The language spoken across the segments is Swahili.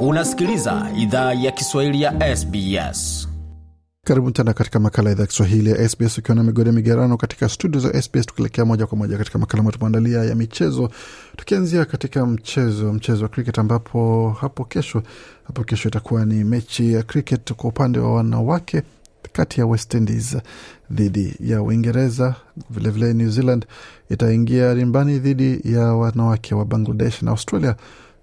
Unasikiliza idhaa ya Kiswahili ya SBS. Karibu tena katika makala ya Kiswahili ya SBS ukiwa na migode migerano katika studio za SBS, tukielekea moja kwa moja katika makala ambayo tumeandalia ya michezo, tukianzia katika mchezo mchezo wa cricket, ambapo hapo kesho hapo kesho itakuwa ni mechi ya cricket kwa upande wa wanawake kati ya West Indies dhidi ya Uingereza. Vilevile New Zealand itaingia rimbani dhidi ya wanawake wa Bangladesh na Australia.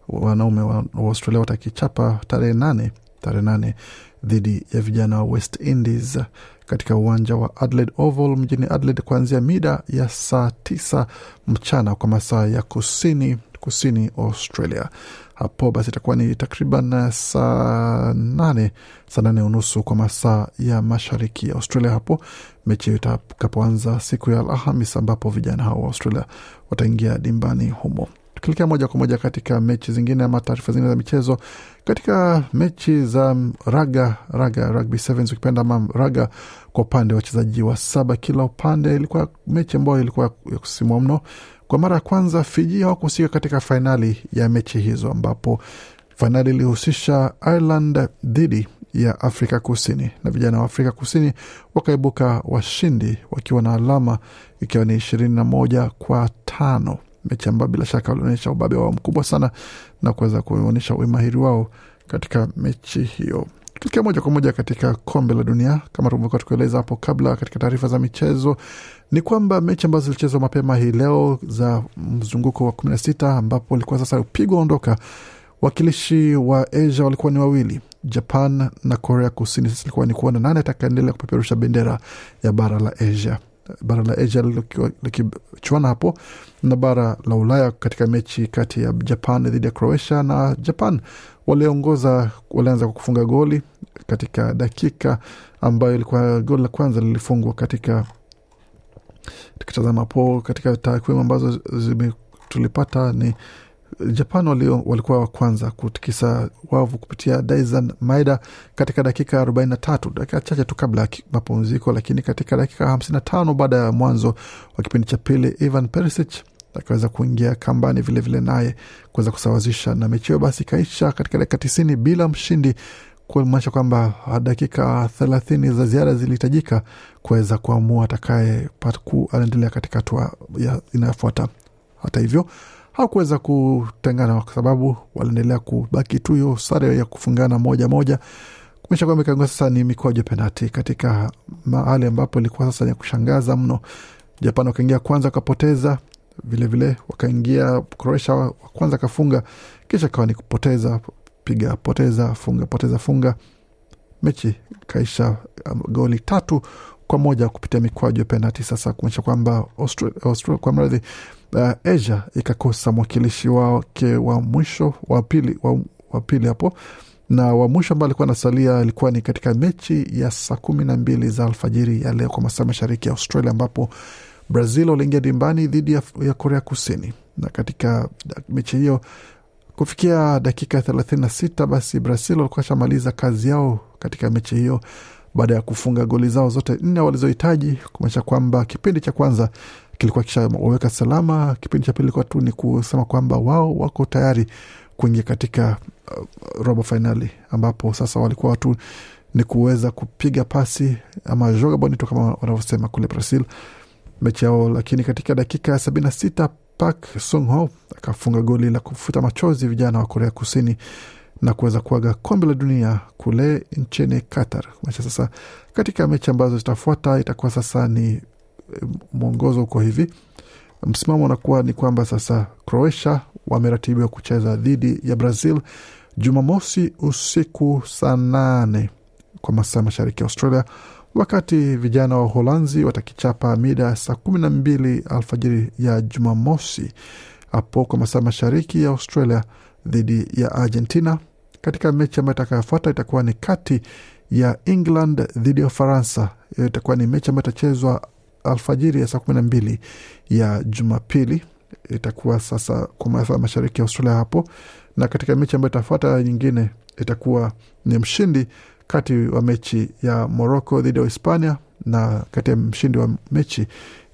Wanaume wa Australia watakichapa tarehe nane tarehe nane dhidi ya vijana wa West Indies katika uwanja wa Adelaide Oval mjini Adelaide kuanzia mida ya saa tisa mchana kwa masaa ya kusini kusini Australia. Hapo basi itakuwa ni takriban saa nane saa nane unusu kwa masaa ya mashariki ya Australia. Hapo mechi hiyo itakapoanza siku ya Alhamis, ambapo vijana hao wa Australia wataingia dimbani humo. Tukielekea moja kwa moja katika mechi zingine ama taarifa zingine za michezo, katika mechi za raga raga rugby sevens ukipenda ama raga, kwa upande wa wachezaji wa saba. Kila upande, ilikuwa mechi ambayo ilikuwa ya kusisimua mno. Kwa mara ya kwanza Fiji hawakuhusika katika fainali ya mechi hizo, ambapo fainali ilihusisha Ireland dhidi ya Afrika Kusini. Na vijana wa Afrika Kusini wakaibuka washindi wakiwa na alama ikiwa ni ishirini na moja kwa tano mechi ambayo bila shaka walionyesha ubabe wao mkubwa sana na kuweza kuonyesha umahiri wao katika mechi hiyo. Tukielekea moja kwa moja katika kombe la dunia, kama tumekuwa tukieleza hapo kabla katika taarifa za michezo, ni kwamba mechi ambazo zilichezwa mapema hii leo za mzunguko wa kumi na sita ambapo ilikuwa sasa upigwa ondoka, wakilishi wa Asia walikuwa ni wawili, Japan na Korea Kusini. Sasa ilikuwa ni kuona nane atakaendelea kupeperusha bendera ya bara la Asia bara la Asia likichuana hapo na bara la Ulaya katika mechi kati ya Japan dhidi ya Croatia, na Japan. Waliongoza, walianza kwa kufunga goli katika dakika ambayo ilikuwa goli la kwanza lilifungwa katika, tukitazama hapo katika takwimu ambazo tulipata ni Japan walio, walikuwa wa kwanza kutikisa wavu kupitia Daisan Maeda katika dakika 43, dakika chache tu kabla ya mapumziko, lakini katika dakika 55 baada ya mwanzo wa kipindi cha pili Ivan Perisic akaweza kuingia kambani vilevile naye kuweza kusawazisha, na mechi hiyo basi ikaisha katika dakika tisini bila mshindi, kumaanisha kwamba dakika thelathini za ziada zilihitajika kuweza kuamua atakaye anaendelea katika hatua inayofuata. Hata hivyo hawakuweza kutengana kwa sababu waliendelea kubaki tu hiyo sare ya kufungana moja moja, kumesha kwamba ikaingia sasa ni mikwaju penati katika mahali ambapo ilikuwa sasa ya kushangaza mno. Japan wakaingia kwanza wakapoteza, vilevile wakaingia Croatia wa kwanza akafunga, kisha kawa ni kupoteza piga poteza funga poteza funga, mechi kaisha um, goli tatu kwa moja kupitia mikwaju ya penati. Sasa kuonyesha kwamba kwa mradhi uh, Asia ikakosa mwakilishi wake wa mwisho wa pili wa, wa pili hapo. Na wa mwisho ambaye alikuwa anasalia ilikuwa ni katika mechi ya saa kumi na mbili za alfajiri ya leo kwa masaa mashariki ya Australia, ambapo Brazil waliingia dimbani dhidi ya, ya Korea Kusini, na katika mechi hiyo kufikia dakika thelathini na sita basi Brazil walikuwa shamaliza kazi yao katika mechi hiyo baada ya kufunga goli zao zote nne walizohitaji, kumaanisha kwamba kipindi cha kwanza kilikuwa kishaweka salama. Kipindi cha pili ilikuwa tu ni kusema kwamba wao wako tayari kuingia katika uh, robo fainali, ambapo sasa walikuwa watu ni kuweza kupiga pasi ama joga bonito kama wanavyosema kule Brazil mechi yao. Lakini katika dakika ya sabini na sita Park Sung-ho akafunga goli la kufuta machozi vijana wa Korea Kusini na kuweza kuaga kombe la dunia kule nchini Qatar. Kumaanisha sasa katika mechi ambazo zitafuata itakuwa sasa ni mwongozo uko hivi, msimamo unakuwa ni kwamba sasa Croatia wameratibiwa kucheza dhidi ya Brazil Jumamosi usiku saa nane kwa masaa mashariki ya Australia, wakati vijana wa Uholanzi watakichapa mida saa kumi na mbili alfajiri ya Jumamosi hapo kwa masaa mashariki ya Australia dhidi ya Argentina. Katika mechi ambayo itakayofuata itakuwa ni kati ya England dhidi ya Ufaransa. Hiyo itakuwa ni mechi ambayo itachezwa alfajiri ya saa kumi na mbili ya Jumapili. Itakuwa sasa kwa masaa mashariki ya Australia hapo, na katika mechi ambayo itafuata nyingine itakuwa ni mshindi kati wa mechi ya Morocco dhidi ya Hispania na kati ya mshindi wa mechi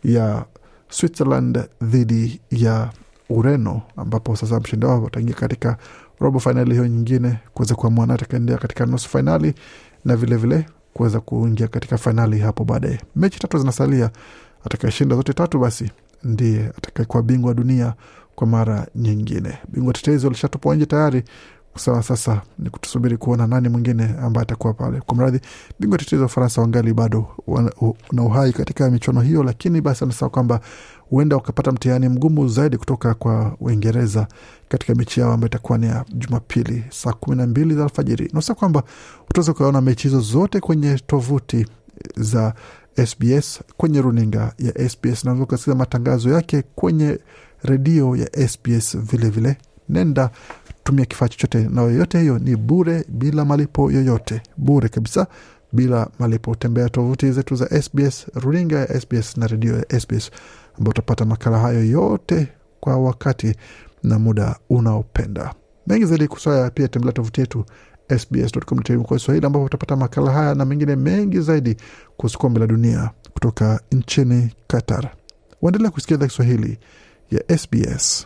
ya Switzerland dhidi ya Ureno, ambapo sasa mshindi wao wataingia katika robo fainali hiyo nyingine kuweza kuamua atakaendea katika nusu fainali na vilevile kuweza kuingia katika fainali hapo baadaye. Mechi tatu zinasalia, atakayeshinda zote tatu basi ndiye atakayekuwa bingwa dunia kwa mara nyingine. Bingwa tetezi walishatupwa nje tayari. Sawa, sasa ni kutusubiri kuona nani mwingine ambaye atakuwa pale. Kwa mradhi, bingwa tetezi wa Ufaransa wangali bado na uhai katika michuano hiyo, lakini basi anasema kwamba huenda wakapata mtihani mgumu zaidi kutoka kwa Uingereza katika mechi yao ambayo itakuwa ni ya Jumapili saa kumi na mbili za alfajiri. Nasema kwamba utaweza ukaona mechi hizo zote kwenye tovuti za SBS, kwenye runinga ya SBS na ukasikiza matangazo yake kwenye redio ya SBS vilevile vile. Nenda tumia kifaa chochote na yoyote hiyo ni bure bila malipo yoyote, bure kabisa bila malipo. Tembea tovuti zetu za SBS, runinga ya SBS na redio ya SBS ambao utapata makala hayo yote kwa wakati na muda unaopenda. Mengi zaidi kusaya, pia tembelea tovuti yetu sbs.com.au ambapo utapata makala haya na mengine mengi zaidi kuhusu kombe la dunia kutoka nchini Qatar. Waendelea kusikia idhaa Kiswahili ya SBS.